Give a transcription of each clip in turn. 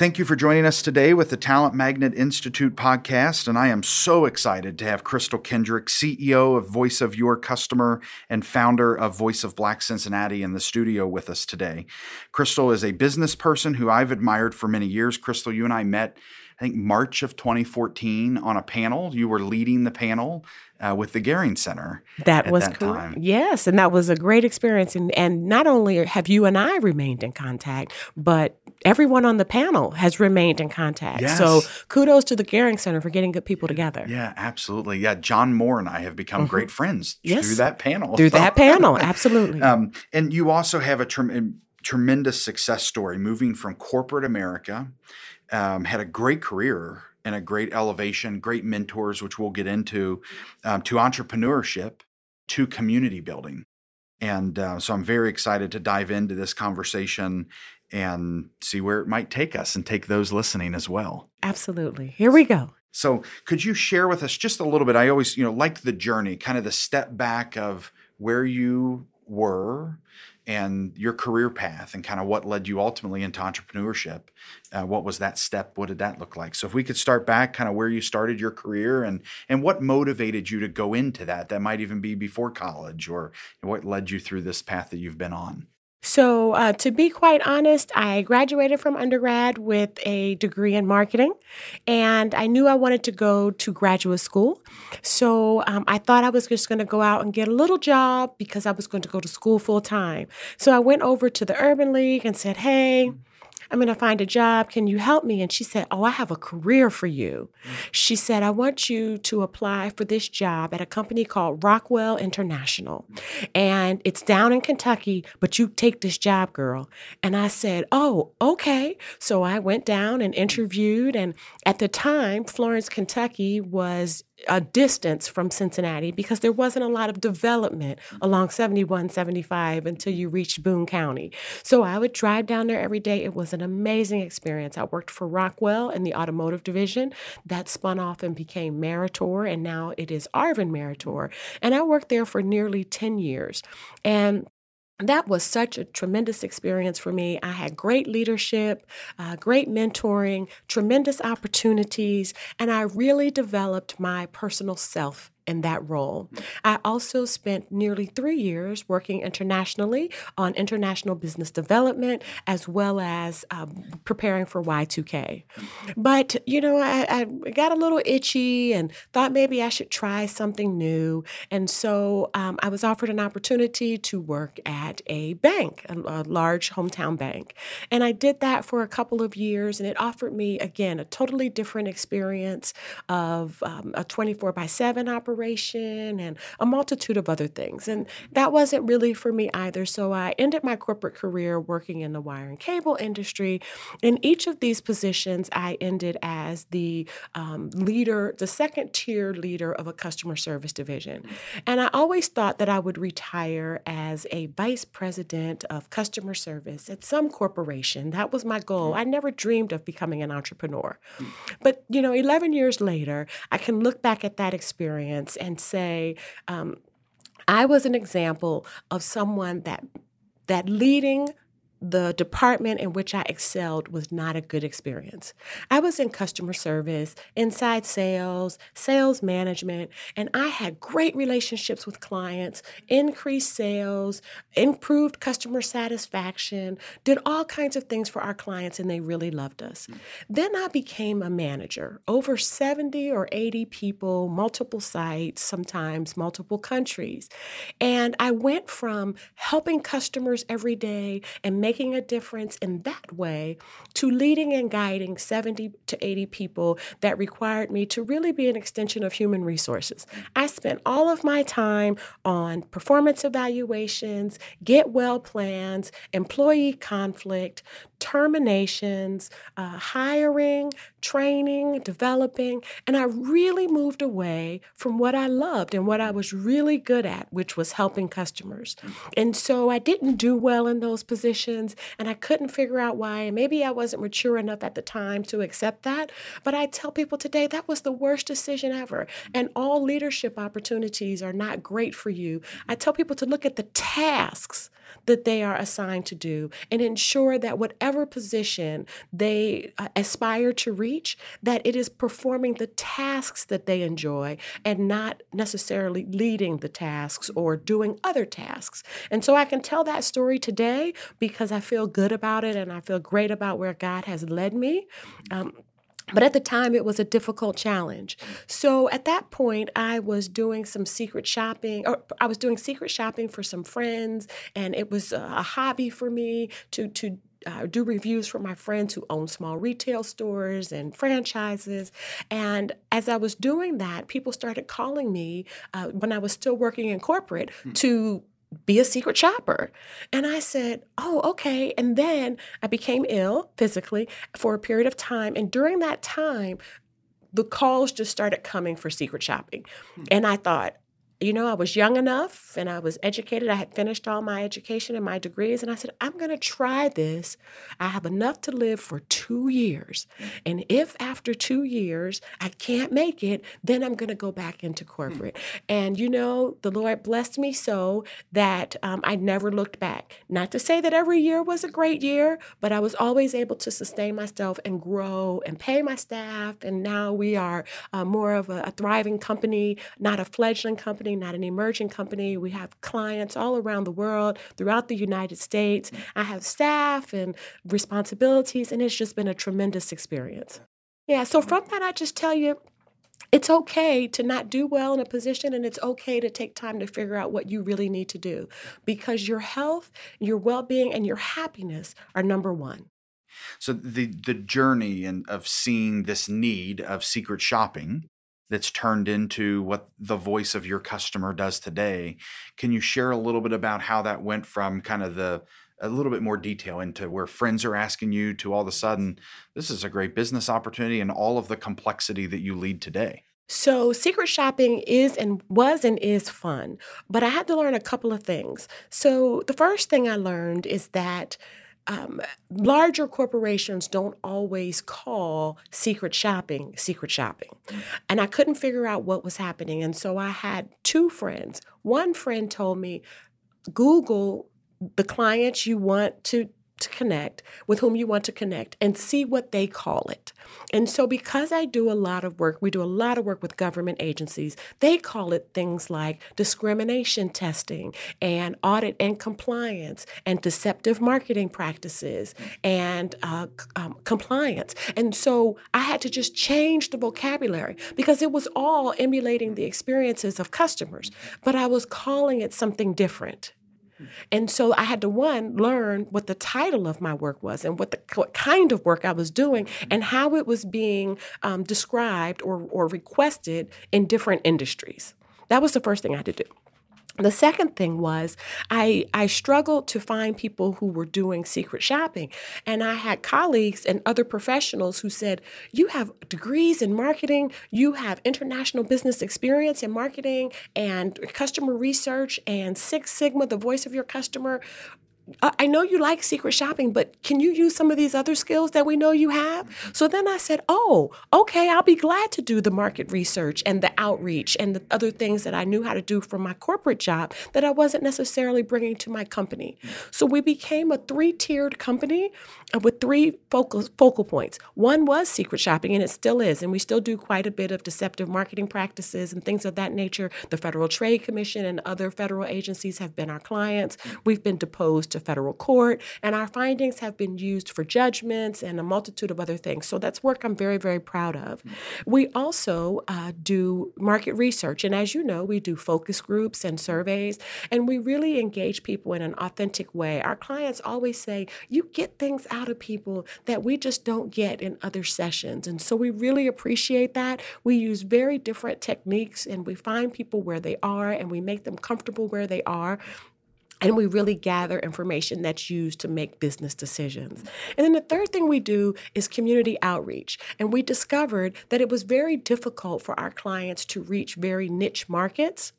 Thank you for joining us today with the Talent Magnet Institute podcast. And I am so excited to have Crystal Kendrick, CEO of Voice of Your Customer and founder of Voice of Black Cincinnati, in the studio with us today. Crystal is a business person who I've admired for many years. Crystal, you and I met I think March of 2014 on a panel. You were leading the panel uh, with the Goering Center. That was that cool. Time. Yes, and that was a great experience. And and not only have you and I remained in contact, but everyone on the panel has remained in contact. Yes. So kudos to the Goering Center for getting good people together. Yeah, absolutely. Yeah, John Moore and I have become mm-hmm. great friends yes. through that panel. Through that panel, absolutely. Um, and you also have a tremendous success story moving from corporate America um, had a great career and a great elevation, great mentors, which we'll get into, um, to entrepreneurship, to community building. And uh, so I'm very excited to dive into this conversation and see where it might take us and take those listening as well. Absolutely. Here we go. So, could you share with us just a little bit? I always, you know, like the journey, kind of the step back of where you were and your career path and kind of what led you ultimately into entrepreneurship. Uh, what was that step? What did that look like? So if we could start back, kind of where you started your career and and what motivated you to go into that. That might even be before college, or what led you through this path that you've been on. So, uh, to be quite honest, I graduated from undergrad with a degree in marketing, and I knew I wanted to go to graduate school. So, um, I thought I was just going to go out and get a little job because I was going to go to school full time. So, I went over to the Urban League and said, Hey, I'm going to find a job. Can you help me? And she said, Oh, I have a career for you. Mm. She said, I want you to apply for this job at a company called Rockwell International. And it's down in Kentucky, but you take this job, girl. And I said, Oh, okay. So I went down and interviewed. And at the time, Florence, Kentucky was a distance from Cincinnati because there wasn't a lot of development along 71, 75 until you reached Boone County. So I would drive down there every day. It was an amazing experience. I worked for Rockwell in the automotive division. That spun off and became Meritor, and now it is Arvin Meritor. And I worked there for nearly 10 years. And that was such a tremendous experience for me. I had great leadership, uh, great mentoring, tremendous opportunities, and I really developed my personal self in that role. I also spent nearly three years working internationally on international business development as well as um, preparing for Y2K. But, you know, I, I, got a little itchy and thought maybe I should try something new. And so um, I was offered an opportunity to work at a bank, a, a large hometown bank. And I did that for a couple of years, and it offered me, again, a totally different experience of um, a 24 by 7 operation and a multitude of other things. And that wasn't really for me either. So I ended my corporate career working in the wire and cable industry. In each of these positions, I ended as the um, leader, the second tier leader of a customer service division. Mm-hmm. And I always thought that I would retire as a vice president of customer service at some corporation. That was my goal. Mm-hmm. I never dreamed of becoming an entrepreneur. Mm. But, you know, 11 years later, I can look back at that experience and say, um, I was an example of someone that that leading the department in which I excelled was not a good experience. I was in customer service, inside sales, sales management, and I had great relationships with clients, increased sales, improved customer satisfaction, did all kinds of things for our clients, and they really loved us. Mm-hmm. Then I became a manager, over 70 or 80 people, multiple sites, sometimes multiple countries. And I went from helping customers every day and making making a difference in that way to leading and guiding 70 to 80 people that required me to really be an extension of human resources. I spent all of my time on performance evaluations, get well plans, employee conflict, terminations, uh, hiring, training, developing, and I really moved away from what I loved and what I was really good at, which was helping customers. And so I didn't do well in those positions, and I couldn't figure out why. And maybe I wasn't mature enough at the time to accept that. But I tell people today that was the worst decision ever. And all leadership opportunities are not great for you. I tell people to look at the tasks that they are assigned to do and ensure that whatever position they uh, aspire to reach that it is performing the tasks that they enjoy and not necessarily leading the tasks or doing other tasks. And so i can tell that story today because i feel good about it and i feel great about where god has led me. Um, but at the time, it was a difficult challenge. So at that point, I was doing some secret shopping, or I was doing secret shopping for some friends, and it was a hobby for me to to uh, do reviews for my friends who own small retail stores and franchises. And as I was doing that, people started calling me uh, when I was still working in corporate hmm. to be a secret shopper. And I said, Oh, okay. And then I became ill physically for a period of time. And during that time, the calls just started coming for secret shopping. Hmm. And I thought, you know, I was young enough and I was educated. I had finished all my education and my degrees. And I said, I'm going to try this. I have enough to live for two years. And if after two years I can't make it, then I'm going to go back into corporate. And, you know, the Lord blessed me so that um, I never looked back. Not to say that every year was a great year, but I was always able to sustain myself and grow and pay my staff. And now we are uh, more of a, a thriving company, not a fledgling company company, not an emerging company. We have clients all around the world, throughout the United States. I have staff and responsibilities, and it's just been a tremendous experience. Yeah, so mm-hmm. from that, I just tell you, it's okay to not do well in a position and it's okay to take time to figure out what you really need to do because your health, your well-being and your happiness are number 1. So the the journey and of seeing this need of secret shopping that's turned into what the voice of your customer does today. Can you share a little bit about how that went from kind of the a little bit more detail into where friends are asking you to all of a sudden this is a great business opportunity and all of the complexity that you lead today? So, secret shopping is and was and is fun, but I had to learn a couple of things. So, the first thing I learned is that um, larger corporations don't always call secret shopping secret shopping. And I couldn't figure out what was happening. And so I had two friends. One friend told me, Google the clients you want to to connect, with whom you want to connect, and see what they call it. And so, because I do a lot of work, we do a lot of work with government agencies, they call it things like discrimination testing and audit and compliance and deceptive marketing practices and uh, um, compliance. And so, I had to just change the vocabulary because it was all emulating the experiences of customers, but I was calling it something different. And so I had to one learn what the title of my work was and what the what kind of work I was doing and how it was being um, described or, or requested in different industries. That was the first thing I had to do. The second thing was I I struggled to find people who were doing secret shopping. And I had colleagues and other professionals who said, "You have degrees in marketing, you have international business experience in marketing and customer research and Six Sigma, the voice of your customer. I know you like secret shopping, but can you use some of these other skills that we know you have? So then I said, Oh, okay, I'll be glad to do the market research and the outreach and the other things that I knew how to do from my corporate job that I wasn't necessarily bringing to my company. So we became a three tiered company uh, with three focal, focal points. One was secret shopping, and it still is, and we still do quite a bit of deceptive marketing practices and things of that nature. The Federal Trade Commission and other federal agencies have been our clients. We've been deposed to federal court, and our findings have been used for judgments and a multitude of other things. So that's work I'm very, very proud of. We also uh, do market research, and as you know, we do focus groups and surveys, and we really engage people in an authentic way. Our clients always say, You get things out of people that we just don't get in other sessions. And so we really appreciate that. We use very different techniques and we find people where they are and we make them comfortable where they are and we really gather information that's used to make business decisions. And then the third thing we do is community outreach. And we discovered that it was very difficult for our clients to reach very niche markets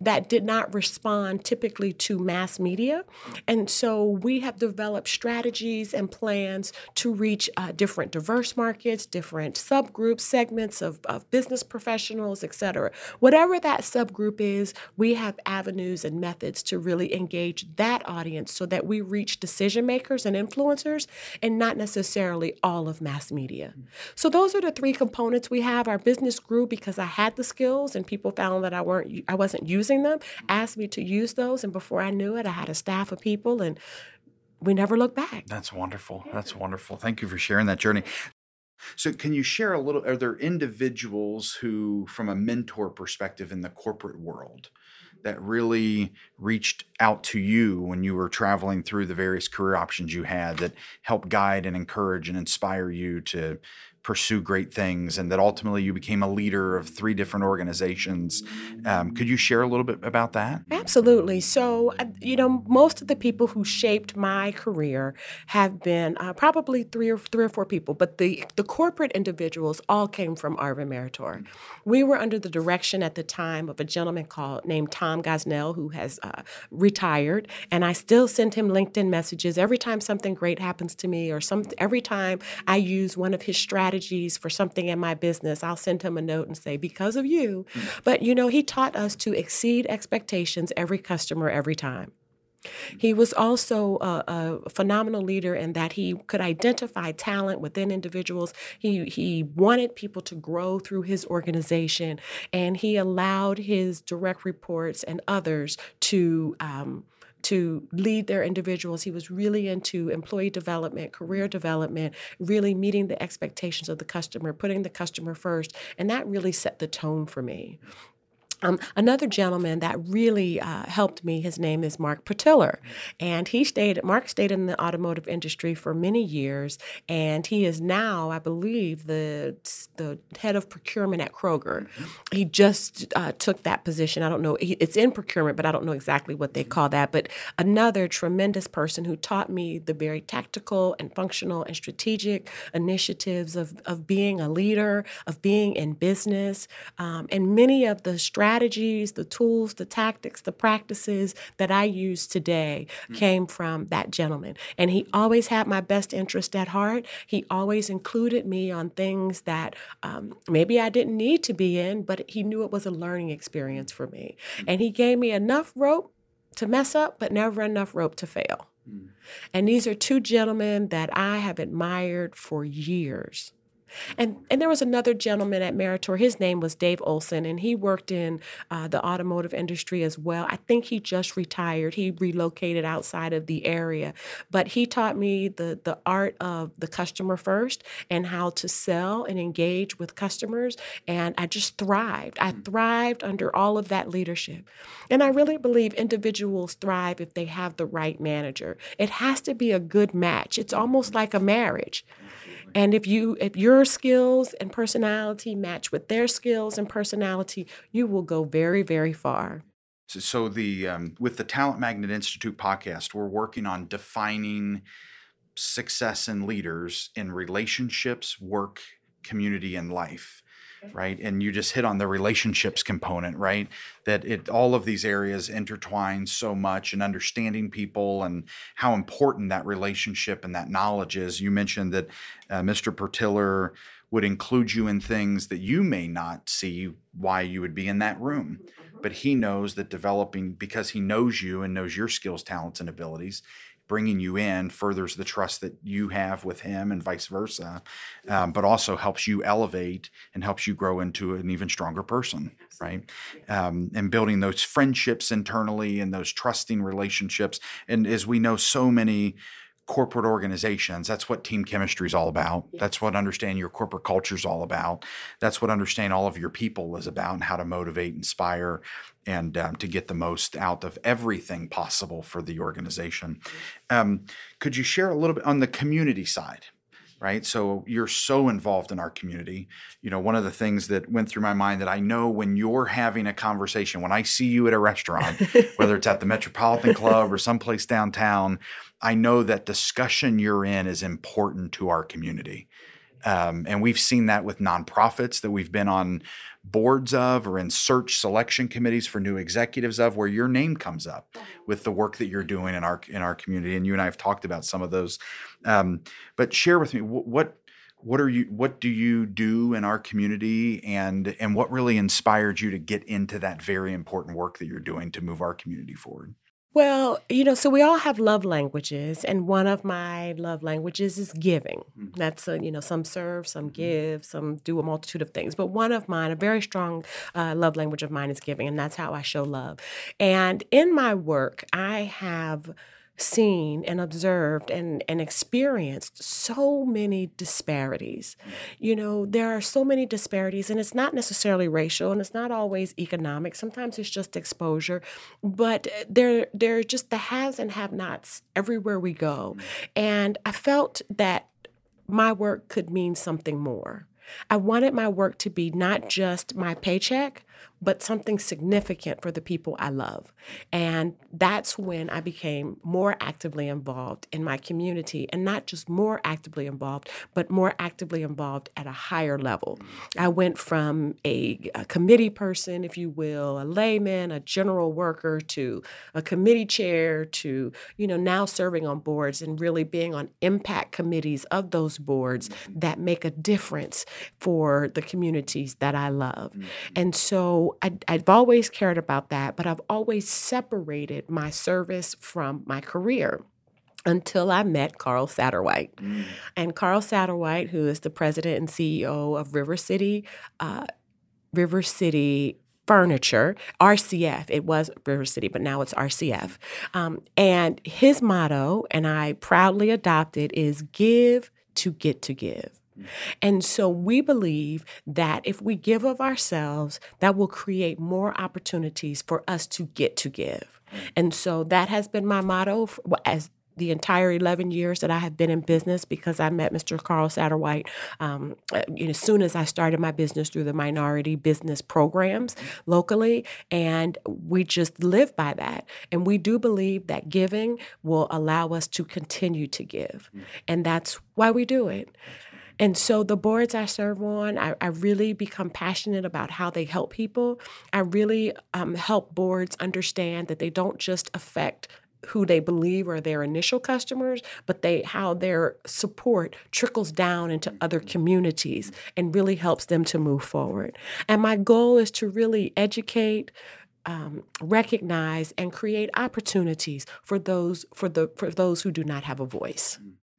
that did not respond typically to mass media. And so we have developed strategies and plans to reach uh, different diverse markets, different subgroups, segments of, of business professionals, et cetera. Whatever that subgroup is, we have avenues and methods to really engage that audience so that we reach decision makers and influencers and not necessarily all of mass media. So those are the three components we have. Our business grew because I had the skills and people found that I weren't I wasn't wasn't using them, asked me to use those. And before I knew it, I had a staff of people and we never looked back. That's wonderful. That's wonderful. Thank you for sharing that journey. So, can you share a little? Are there individuals who, from a mentor perspective in the corporate world, that really reached out to you when you were traveling through the various career options you had that helped guide and encourage and inspire you to pursue great things and that ultimately you became a leader of three different organizations. Um, could you share a little bit about that? Absolutely. So, uh, you know, most of the people who shaped my career have been uh, probably three or three or four people, but the, the corporate individuals all came from Arvin Meritor. We were under the direction at the time of a gentleman called named Tom Gosnell, who has uh, retired, and I still send him LinkedIn messages every time something great happens to me or some every time I use one of his strategies strategies for something in my business, I'll send him a note and say, because of you. Mm-hmm. But, you know, he taught us to exceed expectations every customer every time. He was also a, a, phenomenal leader in that he could identify talent within individuals. He he wanted people to grow through his organization, and he allowed his direct reports and others to. Um, to lead their individuals. He was really into employee development, career development, really meeting the expectations of the customer, putting the customer first. And that really set the tone for me. Um, another gentleman that really uh, helped me, his name is Mark Pertiller, and he stayed. Mark stayed in the automotive industry for many years, and he is now, I believe, the the head of procurement at Kroger. Mm-hmm. He just uh, took that position. I don't know; it's in procurement, but I don't know exactly what they call that. But another tremendous person who taught me the very tactical and functional and strategic initiatives of of being a leader, of being in business, um, and many of the strategies strategies, the tools, the tactics, the practices that I use today mm-hmm. came from that gentleman. And he always had my best interest at heart. He always included me on things that um, maybe I didn't need to be in, but he knew it was a learning experience for me. Mm-hmm. And he gave me enough rope to mess up, but never enough rope to fail. Mm. And these are two gentlemen that I have admired for years. And and there was another gentleman at Meritor. His name was Dave Olson, and he worked in uh, the automotive industry as well. I think he just retired. He relocated outside of the area, but he taught me the the art of the customer first and how to sell and engage with customers. And I just thrived. I thrived under all of that leadership. And I really believe individuals thrive if they have the right manager. It has to be a good match. It's almost like a marriage. And if you if your skills and personality match with their skills and personality, you will go very very far. So, so the um, with the Talent Magnet Institute podcast, we're working on defining success in leaders in relationships, work, community, and life right? And you just hit on the relationships component right? That it all of these areas intertwine so much and understanding people and how important that relationship and that knowledge is. You mentioned that uh, mr pertiller would include you in things that you may not see why you would be in that room. But he knows that developing because he knows you and knows your skills talents and abilities bringing you in furthers the trust that you have with him and vice versa, um, but also helps you elevate and helps you grow into an even stronger person, right? Um, and building those friendships internally and those trusting relationships. And as we know, so many corporate organizations. That's what team chemistry is all about. That's what understanding your corporate culture is all about. That's what understanding all of your people is about and how to motivate, inspire, and um, to get the most out of everything possible for the organization. Um, could you share a little bit on the community side? Right? So you're so involved in our community. You know, one of the things that went through my mind that I know when you're having a conversation, when I see you at a restaurant, whether it's at the Metropolitan Club or someplace downtown, I know that discussion you're in is important to our community. Um, and we've seen that with nonprofits that we've been on boards of or in search selection committees for new executives of where your name comes up with the work that you're doing in our in our community. And you and I have talked about some of those. Um, but share with me what what are you what do you do in our community? And and what really inspired you to get into that very important work that you're doing to move our community forward well, you know, so we all have love languages, and one of my love languages is giving. Mm-hmm. That's, a, you know, some serve, some mm-hmm. give, some do a multitude of things. But one of mine, a very strong uh, love language of mine is giving, and that's how I show love. And in my work, I have seen and observed and, and experienced so many disparities. You know, there are so many disparities, and it's not necessarily racial and it's not always economic. Sometimes it's just exposure, but there, there are just the haves and have nots everywhere we go. And I felt that my work could mean something more. I wanted my work to be not just my paycheck, but something significant for the people I love. And that's when I became more actively involved in my community and not just more actively involved, but more actively involved at a higher level. I went from a, a committee person, if you will, a layman, a general worker to a committee chair to, you know, now serving on boards and really being on impact committees of those boards that make a difference for the communities that I love. Mm-hmm. And so I, I've always cared about that, but I've always separated my service from my career until I met Carl Satterwhite. Mm. And Carl Satterwhite, who is the president and CEO of River City, uh, River City Furniture, RCF. It was River City, but now it's RCF. Um, and his motto, and I proudly adopted, is give to get to give. And so we believe that if we give of ourselves, that will create more opportunities for us to get to give. And so that has been my motto as the entire 11 years that I have been in business because I met Mr. Carl Satterwhite um, uh, you know, as soon as I started my business through the minority business programs locally. And we just live by that. And we do believe that giving will allow us to continue to give. And that's why we do it. And so the boards I serve on, I, I really become passionate about how they help people. I really um, help boards understand that they don't just affect who they believe are their initial customers, but they how their support trickles down into other communities and really helps them to move forward. And my goal is to really educate, um, recognize, and create opportunities for those for the for those who do not have a voice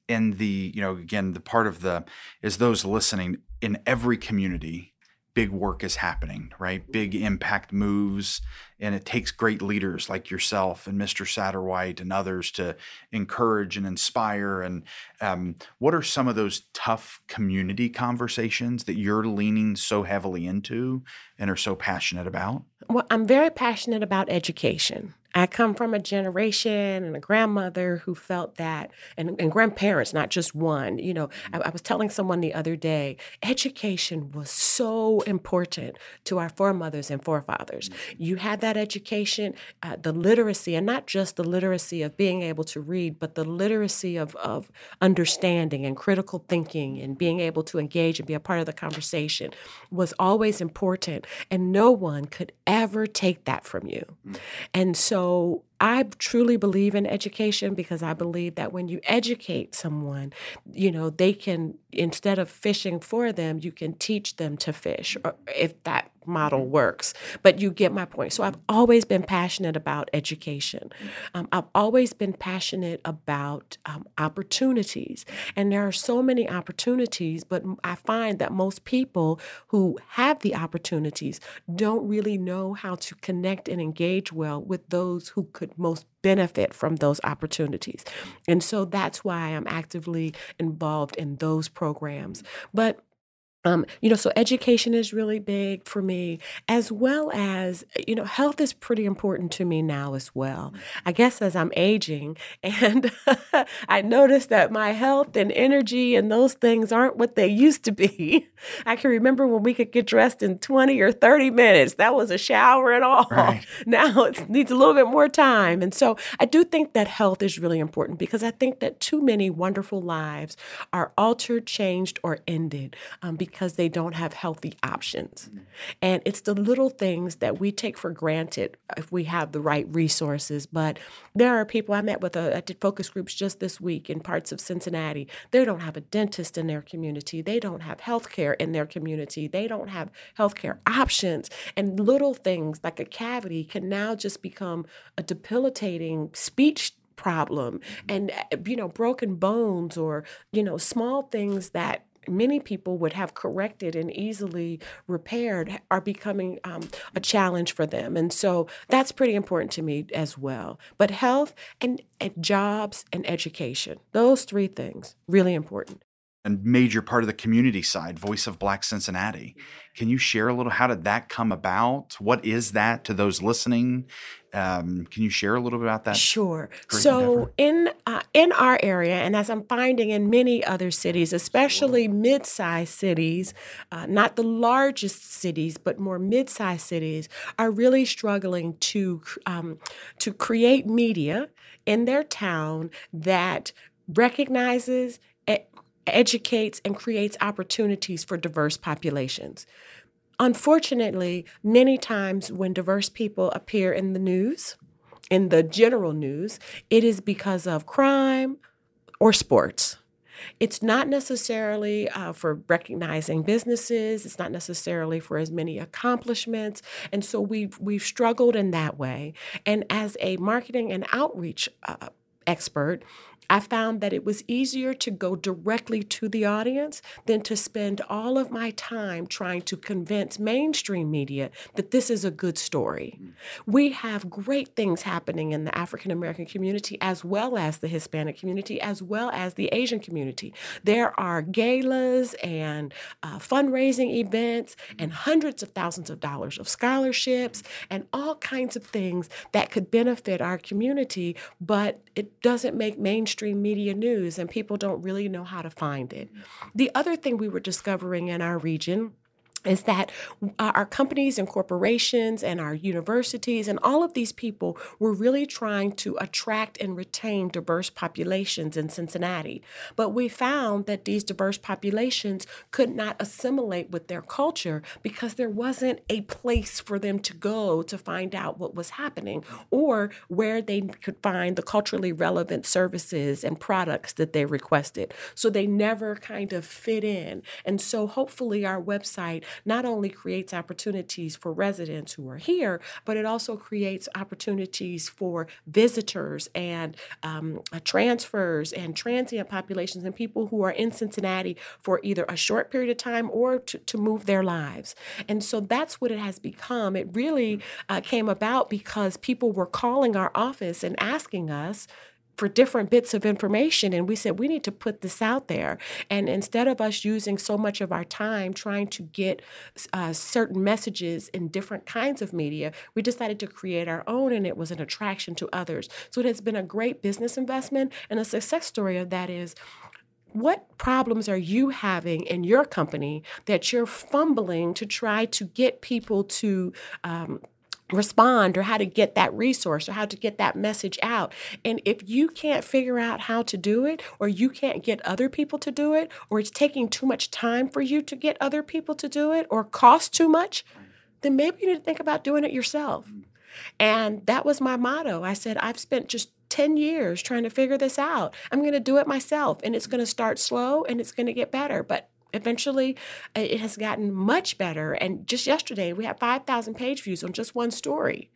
in the you know again the part of the is those listening in every community big work is happening right? Big impact moves and it takes great leaders like yourself and mr satterwhite and others to encourage and inspire. And um, what are some of those tough community conversations that you're leaning so heavily into and are so passionate about? Well i'm very passionate about education I come from a generation and a grandmother who felt that, and, and grandparents, not just one. You know, I, I, was telling someone the other day, education was so important to our foremothers and forefathers. Mm-hmm. You had that education, uh, the literacy, and not just the literacy of being able to read, but the literacy of, of understanding and critical thinking and being able to engage and be a part of the conversation was always important. And no one could ever take that from you. Mm-hmm. And so, so I truly believe in education because I believe that when you educate someone, you know, they can, instead of fishing for them, you can teach them to fish, or if that model mm-hmm. works. But you get my point. So I've always been passionate about education. Um, I've always been passionate about um, opportunities. And there are so many opportunities, but I find that most people who have the opportunities don't really know how to connect and engage well with those who could most benefit from those opportunities. And so that's why I'm actively involved in those programs. But Um, you know, so education is really big for me, as well as, you know, health is pretty important to me now as well. I guess as I'm aging and I notice that my health and energy and those things aren't what they used to be. I can remember when we could get dressed in 20 or 30 minutes. That was a shower and all. Right. Now it needs a little bit more time. And so I do think that health is really important because I think that too many wonderful lives are altered, changed, or ended um, because they don't have healthy options. And it's the little things that we take for granted if we have the right resources. But there are people I met with, a, I did focus groups just this week in parts of Cincinnati. They don't have a dentist in their community, they don't have health care in their community, they don't have health care options. And little things like a cavity can now just become a debilitating speech problem and uh, you know broken bones or you know small things that many people would have corrected and easily repaired are becoming um, a challenge for them. And so that's pretty important to me as well. But health and, and jobs and education, those three things, really important and major part of the community side, Voice of Black Cincinnati. Can you share a little? How did that come about? What is that to those listening? Um, can you share a little bit about that? Sure. So endeavor? in uh, in our area, and as I'm finding in many other cities, especially sure. mid-sized cities, uh, not the largest cities, but more mid-sized cities, are really struggling to um, to create media in their town that recognizes educates and creates opportunities for diverse populations. Unfortunately, many times when diverse people appear in the news, in the general news, it is because of crime or sports. It's not necessarily uh, for recognizing businesses. It's not necessarily for as many accomplishments, and so we've we've struggled in that way. And as a marketing and outreach uh, expert, I found that it was easier to go directly to the audience than to spend all of my time trying to convince mainstream media that this is a good story. Mm. We have great things happening in the African American community as well as the Hispanic community, as well as the Asian community. There are galas and uh, fundraising events and hundreds of thousands of dollars of scholarships and all kinds of things that could benefit our community, but it doesn't make mainstream mainstream media news and people don't really know how to find it. The other thing we were discovering in our region is that our companies and corporations and our universities and all of these people were really trying to attract and retain diverse populations in Cincinnati. But we found that these diverse populations could not assimilate with their culture because there wasn't a place for them to go to find out what was happening or where they could find the culturally relevant services and products that they requested. So they never kind of fit in. And so hopefully our website not only creates opportunities for residents who are here, but it also creates opportunities for visitors and um, uh, transfers and transient populations and people who are in Cincinnati for either a short period of time or to, to move their lives. And so that's what it has become. It really uh, came about because people were calling our office and asking us for different bits of information. And we said, we need to put this out there. And instead of us using so much of our time trying to get uh, certain messages in different kinds of media, we decided to create our own, and it was an attraction to others. So it has been a great business investment. And a success story of that is what problems are you having in your company that you're fumbling to try to get people to um, respond or how to get that resource or how to get that message out. And if you can't figure out how to do it, or you can't get other people to do it, or it's taking too much time for you to get other people to do it, or cost too much, then maybe you need to think about doing it yourself. Mm. And that was my motto. I said, I've spent just 10 years trying to figure this out. I'm going to do it myself, and it's going to start slow and it's going to get better. But eventually uh, it has gotten much better. And just yesterday we had 5000 page views on just one story.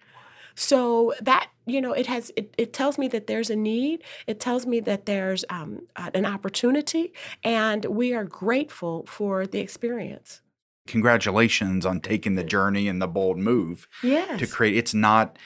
So that you know it has it, it tells me that there's a need. It tells me that there's um, uh, an opportunity. And we are grateful for the experience. Congratulations on taking the journey and the bold move yes. to create. It's not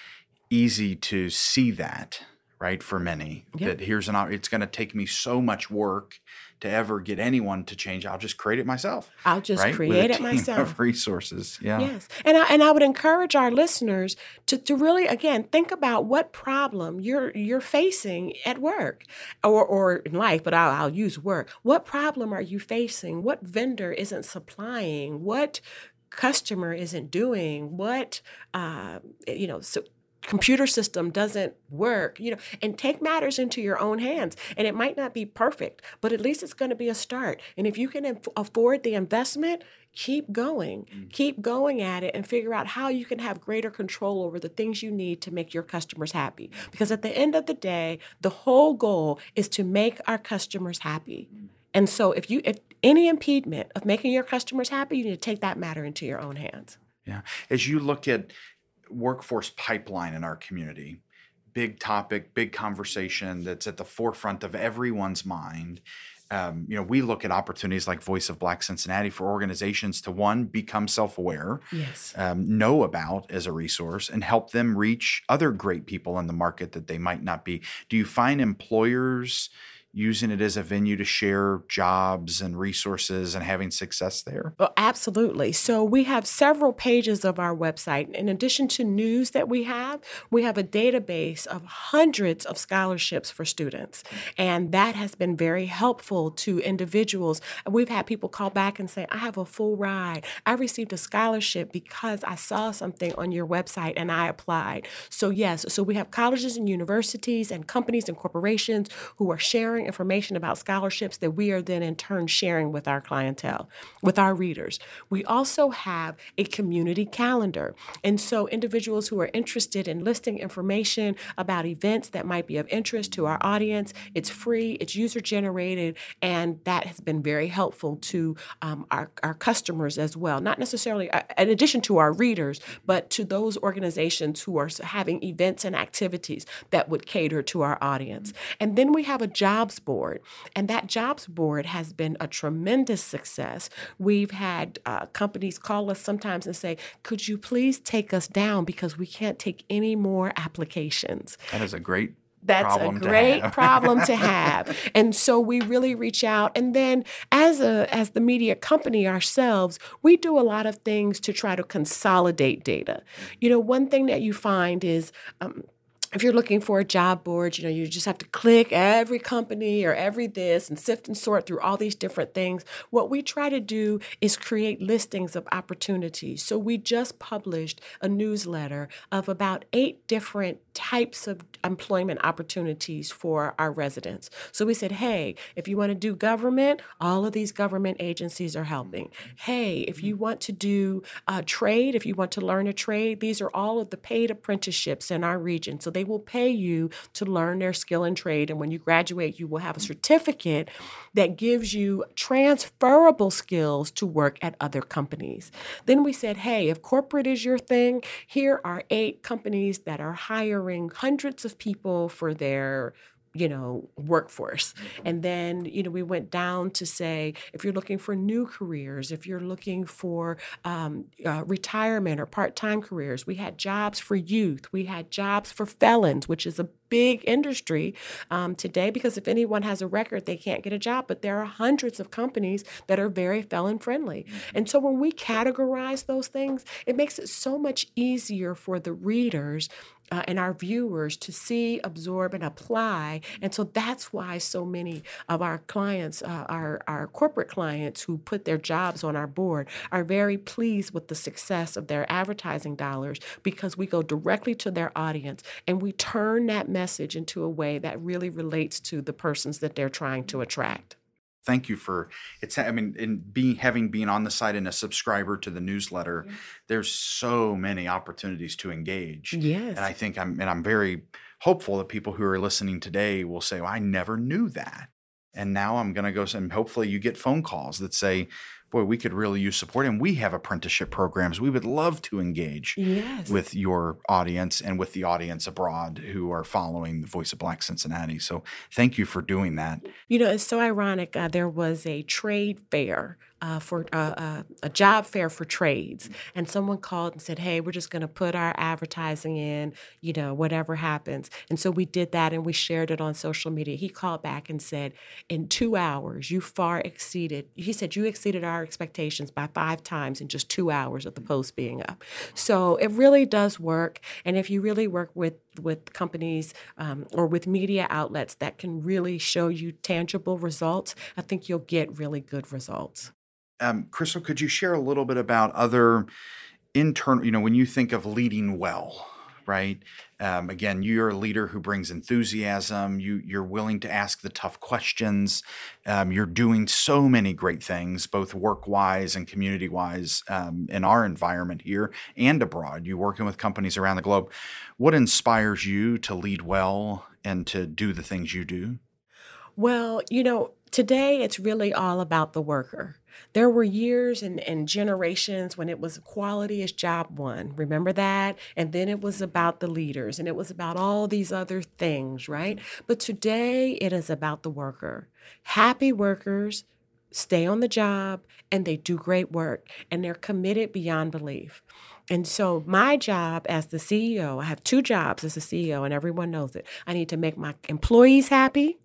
easy to see that right? For many, Yeah. that here's an it's going to take me so much work to ever get anyone to change. I'll just create it myself. I'll just right? Create it myself. Of resources, yeah. Yes. And I, and I would encourage our listeners to, to really again think about what problem you're you're facing at work or, or in life, but I'll, I'll use work. What problem are you facing? What vendor isn't supplying? What customer isn't doing? What uh, you know, so computer system doesn't work, you know, and take matters into your own hands. And it might not be perfect, but at least it's going to be a start. And if you can aff- afford the investment, keep going. Mm. Keep going at it and figure out how you can have greater control over the things you need to make your customers happy. Because at the end of the day, the whole goal is to make our customers happy. Mm. And so if you if any impediment of making your customers happy, you need to take that matter into your own hands. Yeah. As you look at workforce pipeline in our community, big topic, big conversation that's at the forefront of everyone's mind. Um, you know, we look at opportunities like Voice of Black Cincinnati for organizations to one become self-aware, Yes. um, know about as a resource, and help them reach other great people in the market that they might not be. Do you find employers using it as a venue to share jobs and resources and having success there? Well, absolutely. So we have several pages of our website. In addition to news that we have, we have a database of hundreds of scholarships for students. And that has been very helpful to individuals. We've had people call back and say, I have a full ride. I received a scholarship because I saw something on your website and I applied. So, yes, so we have colleges and universities and companies and corporations who are sharing information about scholarships that we are then in turn sharing with our clientele, with our readers. We also have a community calendar. And so individuals who are interested in listing information about events that might be of interest to our audience, it's free, it's user generated, and that has been very helpful to um, our, our customers as well. Not necessarily, uh, in addition to our readers, but to those organizations who are having events and activities that would cater to our audience. And then we have a jobs board, and that jobs board has been a tremendous success. We've had uh, companies call us sometimes and say, Could you please take us down because we can't take any more applications? That is a great That's a great have. problem to have. And so we really reach out and then as a as the media company ourselves, we do a lot of things to try to consolidate data. You know, one thing that you find is um, if you're looking for a job board, you know, you just have to click every company or every this and sift and sort through all these different things. What we try to do is create listings of opportunities. So we just published a newsletter of about eight different types of employment opportunities for our residents. So we said, hey, if you want to do government, all of these government agencies are helping. Hey, if you want to do uh, trade, if you want to learn a trade, these are all of the paid apprenticeships in our region. So they will pay you to learn their skill and trade. And when you graduate, you will have a certificate that gives you transferable skills to work at other companies. Then we said, hey, if corporate is your thing, here are eight companies that are hiring hundreds of people for their you know workforce. And then you know we went down to say if you're looking for new careers if you're looking for um, uh, retirement or part-time careers we had jobs for youth. We had jobs for felons which is a big industry um, today because if anyone has a record they can't get a job. But there are hundreds of companies that are very felon friendly. And so when we categorize those things it makes it so much easier for the readers uh, and our viewers to see, absorb, and apply. And so that's why so many of our clients, uh, our, our corporate clients who put their jobs on our board, are very pleased with the success of their advertising dollars because we go directly to their audience and we turn that message into a way that really relates to the persons that they're trying to attract. Thank you for it's i mean in being having been on the site and a subscriber to the newsletter there's so many opportunities to engage. Yes. and i think i'm and i'm very hopeful that people who are listening today will say well, i never knew that. And now i'm going to go and hopefully you get phone calls that say boy, we could really use support. And we have apprenticeship programs. We would love to engage yes. with your audience and with the audience abroad who are following the Voice of Black Cincinnati. So thank you for doing that. You know, it's so ironic. Uh, there was a trade fair uh, for uh, uh, a job fair for trades, and someone called and said, "Hey, we're just going to put our advertising in, you know, whatever happens." And so we did that, and we shared it on social media. He called back and said, "In two hours, you far exceeded." He said, "You exceeded our expectations by five times in just two hours of the post being up." So it really does work, and if you really work with with companies um, or with media outlets that can really show you tangible results, I think you'll get really good results. Um, Crystal, could you share a little bit about other internal, you know, when you think of leading well, right? Um, again, you're a leader who brings enthusiasm. You you're willing to ask the tough questions. Um, you're doing so many great things, both work wise and community wise, um, in our environment here and abroad. You're working with companies around the globe. What inspires you to lead well and to do the things you do? Well, you know, today it's really all about the worker. There were years and, and generations when it was quality is job one. Remember that? And then it was about the leaders and it was about all these other things, right? But today it is about the worker. Happy workers stay on the job and they do great work and they're committed beyond belief. And so, my job as the CEO, I have two jobs as a CEO, and everyone knows it. I need to make my employees happy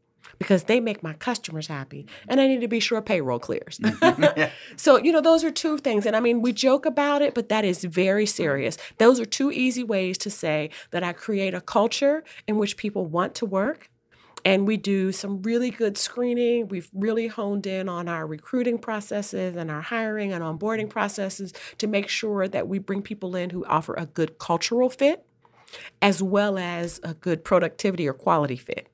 because they make my customers happy and I need to be sure payroll clears. so, you know, those are two things. And I mean, we joke about it, but that is very serious. Those are two easy ways to say that I create a culture in which people want to work. And we do some really good screening. We've really honed in on our recruiting processes and our hiring and onboarding processes to make sure that we bring people in who offer a good cultural fit as well as a good productivity or quality fit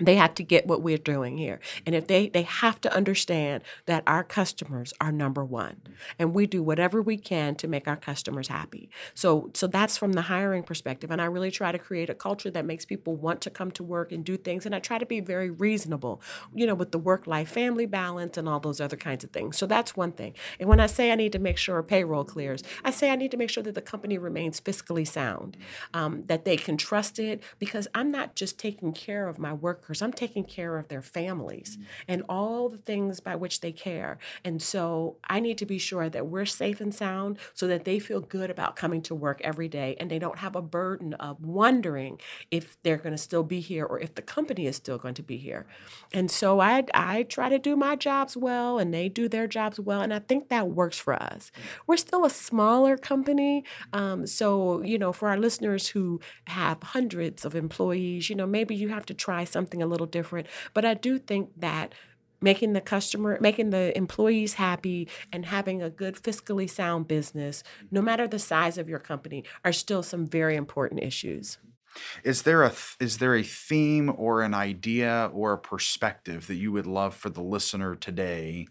they have to get what we're doing here. And if they they have to understand that our customers are number one and we do whatever we can to make our customers happy. So so that's from the hiring perspective and i really try to create a culture that makes people want to come to work and do things and i try to be very reasonable you know with the work life family balance and all those other kinds of things. So that's one thing. And when i say i need to make sure payroll clears i say i need to make sure that the company remains fiscally sound um, that they can trust it because i'm not just taking care of my work workers. I'm taking care of their families mm-hmm. and all the things by which they care. And so I need to be sure that we're safe and sound so that they feel good about coming to work every day and they don't have a burden of wondering if they're going to still be here or if the company is still going to be here. And so I, I try to do my jobs well and they do their jobs well. And I think that works for us. We're still a smaller company. Um, so, you know, for our listeners who have hundreds of employees, you know, maybe you have to try something something a little different. But I do think that making the customer, making the employees happy, and having a good fiscally sound business, no matter the size of your company, are still some very important issues. Is there a is there a theme or an idea or a perspective that you would love for the listener today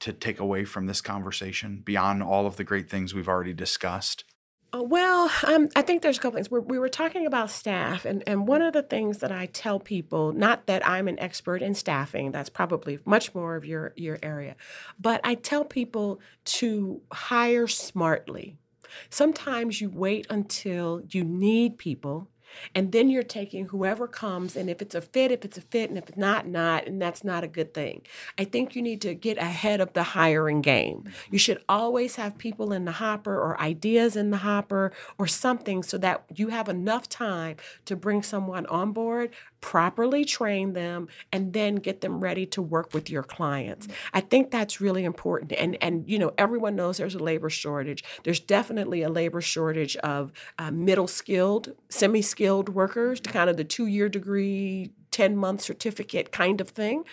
to take away from this conversation beyond all of the great things we've already discussed? Uh, well, um, I think there's a couple things. We're, we were talking about staff, and, and one of the things that I tell people, not that I'm an expert in staffing, that's probably much more of your, your area, but I tell people to hire smartly. Sometimes you wait until you need people and then you're taking whoever comes, and if it's a fit, if it's a fit, and if it's not, not, and that's not a good thing. I think you need to get ahead of the hiring game. You mm-hmm. should always have people in the hopper or ideas in the hopper or something so that you have enough time to bring someone on board properly train them and then get them ready to work with your clients. I think that's really important. And and you know everyone knows there's a labor shortage. There's definitely a labor shortage of uh, middle skilled semi skilled workers to kind of the two year degree 10 month certificate kind of thing.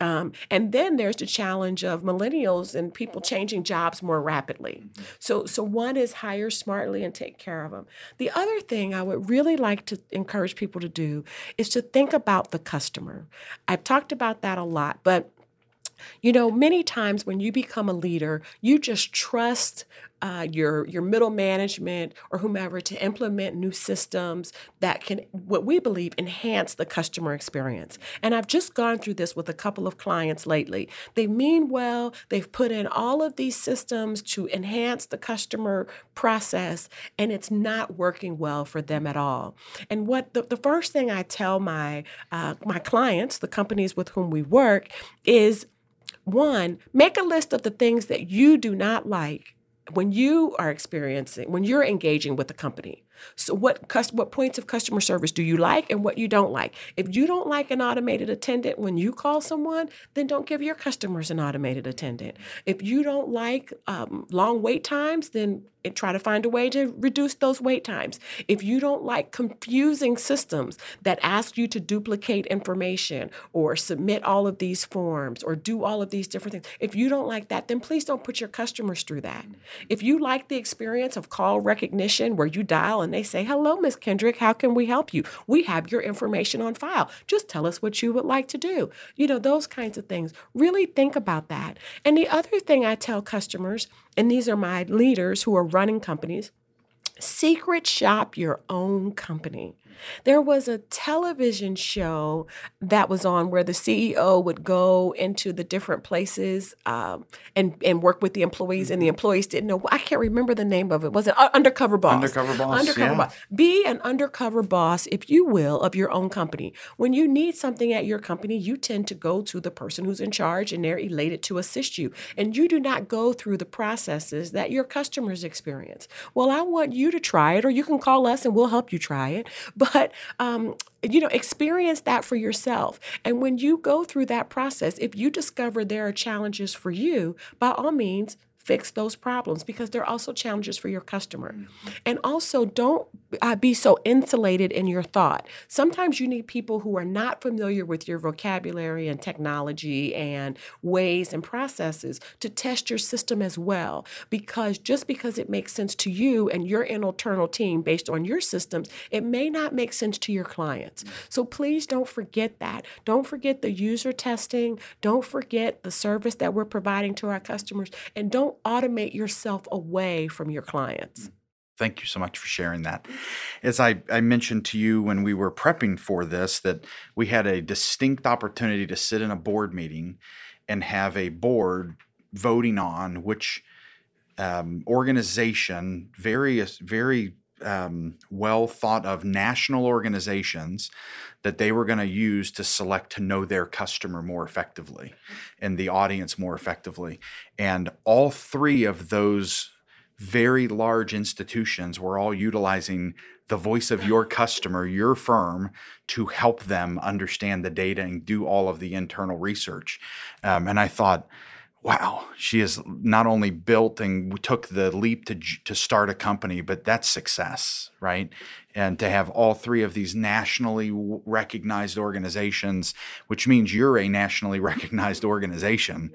Um, and then there's the challenge of millennials and people changing jobs more rapidly. So, so one is hire smartly and take care of them. The other thing I would really like to encourage people to do is to think about the customer. I've talked about that a lot, but you know, many times when you become a leader, you just trust uh, your your middle management or whomever to implement new systems that can, what we believe, enhance the customer experience. And I've just gone through this with a couple of clients lately. They mean well. They've put in all of these systems to enhance the customer process, and it's not working well for them at all. And what the, the first thing I tell my uh, my clients, the companies with whom we work, is one, make a list of the things that you do not like when you are experiencing, when you're engaging with a company. So what what points of customer service do you like and what you don't like? If you don't like an automated attendant when you call someone, then don't give your customers an automated attendant. If you don't like um, long wait times, then try to find a way to reduce those wait times. If you don't like confusing systems that ask you to duplicate information or submit all of these forms or do all of these different things, if you don't like that, then please don't put your customers through that. If you like the experience of call recognition where you dial and they say, Hello, Miss Kendrick, how can we help you? We have your information on file. Just tell us what you would like to do. You know, those kinds of things. Really think about that. And the other thing I tell customers, and these are my leaders who are running companies, secret shop your own company. There was a television show that was on where the CEO would go into the different places um, and and work with the employees, mm-hmm. and the mm-hmm. employees didn't know. I can't remember the name of it. Was it uh, Undercover Boss? Undercover Boss. Undercover yeah. Boss. Be an undercover boss, if you will, of your own company. When you need something at your company, you tend to go to the person who's in charge, and they're elated to assist you. And you do not go through the processes that your customers experience. Well, I want you to try it, or you can call us and we'll help you try it. But um, you know, experience that for yourself. And when you go through that process, if you discover there are challenges for you, by all means, fix those problems because they're also challenges for your customer. Mm-hmm. And also, don't uh, be so insulated in your thought. Sometimes you need people who are not familiar with your vocabulary and technology and ways and processes to test your system as well. Because just because it makes sense to you and your internal team based on your systems, it may not make sense to your clients. Mm-hmm. So please don't forget that. Don't forget the user testing. Don't forget the service that we're providing to our customers. And don't automate yourself away from your clients. Thank you so much for sharing that. As I, I mentioned to you when we were prepping for this, that we had a distinct opportunity to sit in a board meeting and have a board voting on which um, organization, various, very um, well thought of national organizations that they were going to use to select to know their customer more effectively and the audience more effectively. And all three of those very large institutions were all utilizing the voice of your customer, your firm, to help them understand the data and do all of the internal research. Um, and I thought, wow, she has not only built and took the leap to to start a company, but that's success, right? And to have all three of these nationally recognized organizations, which means you're a nationally recognized organization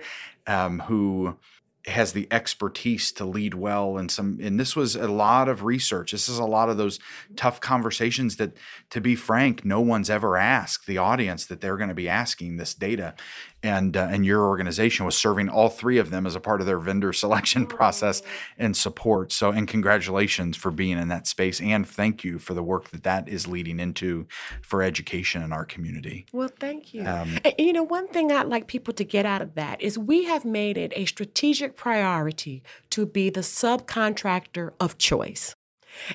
um, who has the expertise to lead well and some and this was a lot of research. This is a lot of those tough conversations that to be frank no one's ever asked the audience that they're going to be asking this data and uh, and your organization was serving all three of them as a part of their vendor selection process and support. So, and congratulations for being in that space, and thank you for the work that that is leading into for education in our community. Well, thank you. Um, and, you know, one thing I'd like people to get out of that is we have made it a strategic priority to be the subcontractor of choice.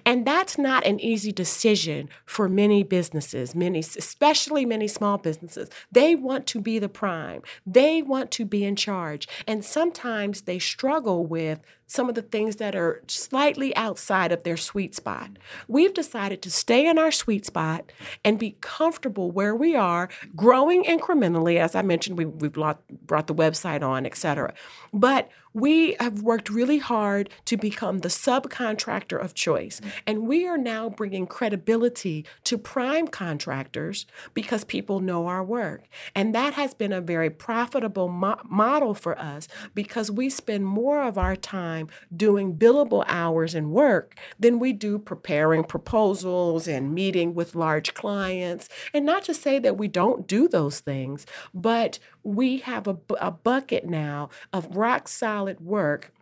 And that's not an easy decision for many businesses, many, especially many small businesses. They want to be the prime, they want to be in charge. And sometimes they struggle with some of the things that are slightly outside of their sweet spot. We've decided to stay in our sweet spot and be comfortable where we are, growing incrementally. As I mentioned, we, we've brought, brought the website on, et cetera. But we have worked really hard to become the subcontractor of choice. Mm. And we are now bringing credibility to prime contractors because people know our work. And that has been a very profitable mo- model for us because we spend more of our time doing billable hours and work than we do preparing proposals and meeting with large clients. And not to say that we don't do those things, but we have a, a bucket now of rock solid work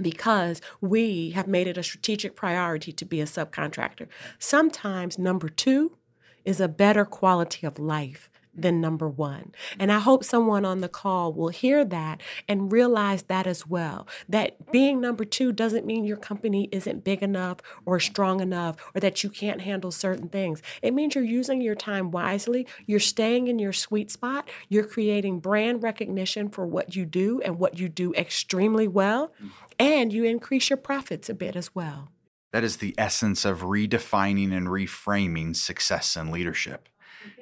because we have made it a strategic priority to be a subcontractor. Sometimes number two is a better quality of life than number one. And mm. I hope someone on the call will hear that and realize that as well. That being number two doesn't mean your company isn't big enough or strong enough or that you can't handle certain things. It means you're using your time wisely, you're staying in your sweet spot, you're creating brand recognition for what you do and what you do extremely well, mm. and you increase your profits a bit as well. That is the essence of redefining and reframing success and leadership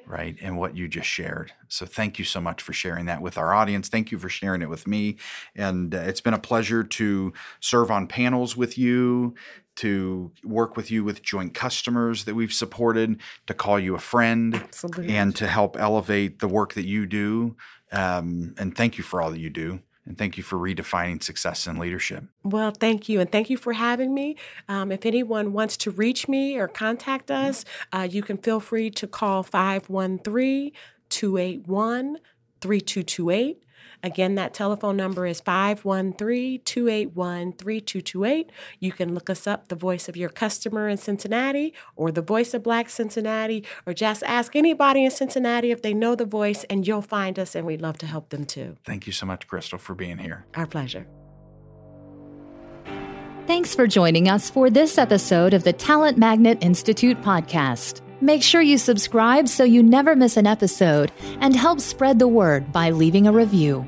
right? And what you just shared. So thank you so much for sharing that with our audience. Thank you for sharing it with me. And uh, it's been a pleasure to serve on panels with you, to work with you with joint customers that we've supported, to call you a friend, Absolutely. and to help elevate the work that you do. Um, and thank you for all that you do. And thank you for redefining success and leadership. Well, thank you. And thank you for having me. Um, if anyone wants to reach me or contact us, uh, you can feel free to call 513 281 3228. Again, that telephone number is 513 281 3228. You can look us up, the voice of your customer in Cincinnati or the voice of Black Cincinnati, or just ask anybody in Cincinnati if they know the voice, and you'll find us, and we'd love to help them too. Thank you so much, Crystal, for being here. Our pleasure. Thanks for joining us for this episode of the Talent Magnet Institute podcast. Make sure you subscribe so you never miss an episode and help spread the word by leaving a review.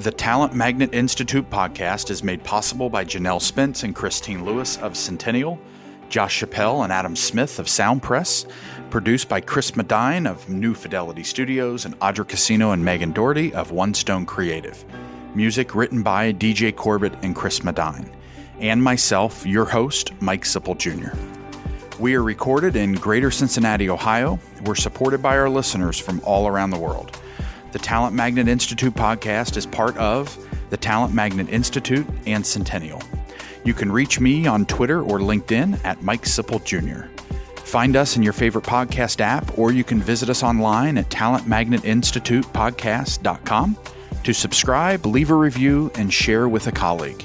The Talent Magnet Institute podcast is made possible by Janelle Spence and Christine Lewis of Centennial, Josh Chappelle and Adam Smith of Soundpress, produced by Chris Medine of New Fidelity Studios and Audra Casino and Megan Doherty of One Stone Creative. Music written by DJ Corbett and Chris Medine. And myself, your host, Mike Sipple Jr. We are recorded in Greater Cincinnati, Ohio. We're supported by our listeners from all around the world. The Talent Magnet Institute podcast is part of the Talent Magnet Institute and Centennial. You can reach me on Twitter or LinkedIn at Mike Sipple Jr. Find us in your favorite podcast app, or you can visit us online at talentmagnetinstitutepodcast.com to subscribe, leave a review, and share with a colleague.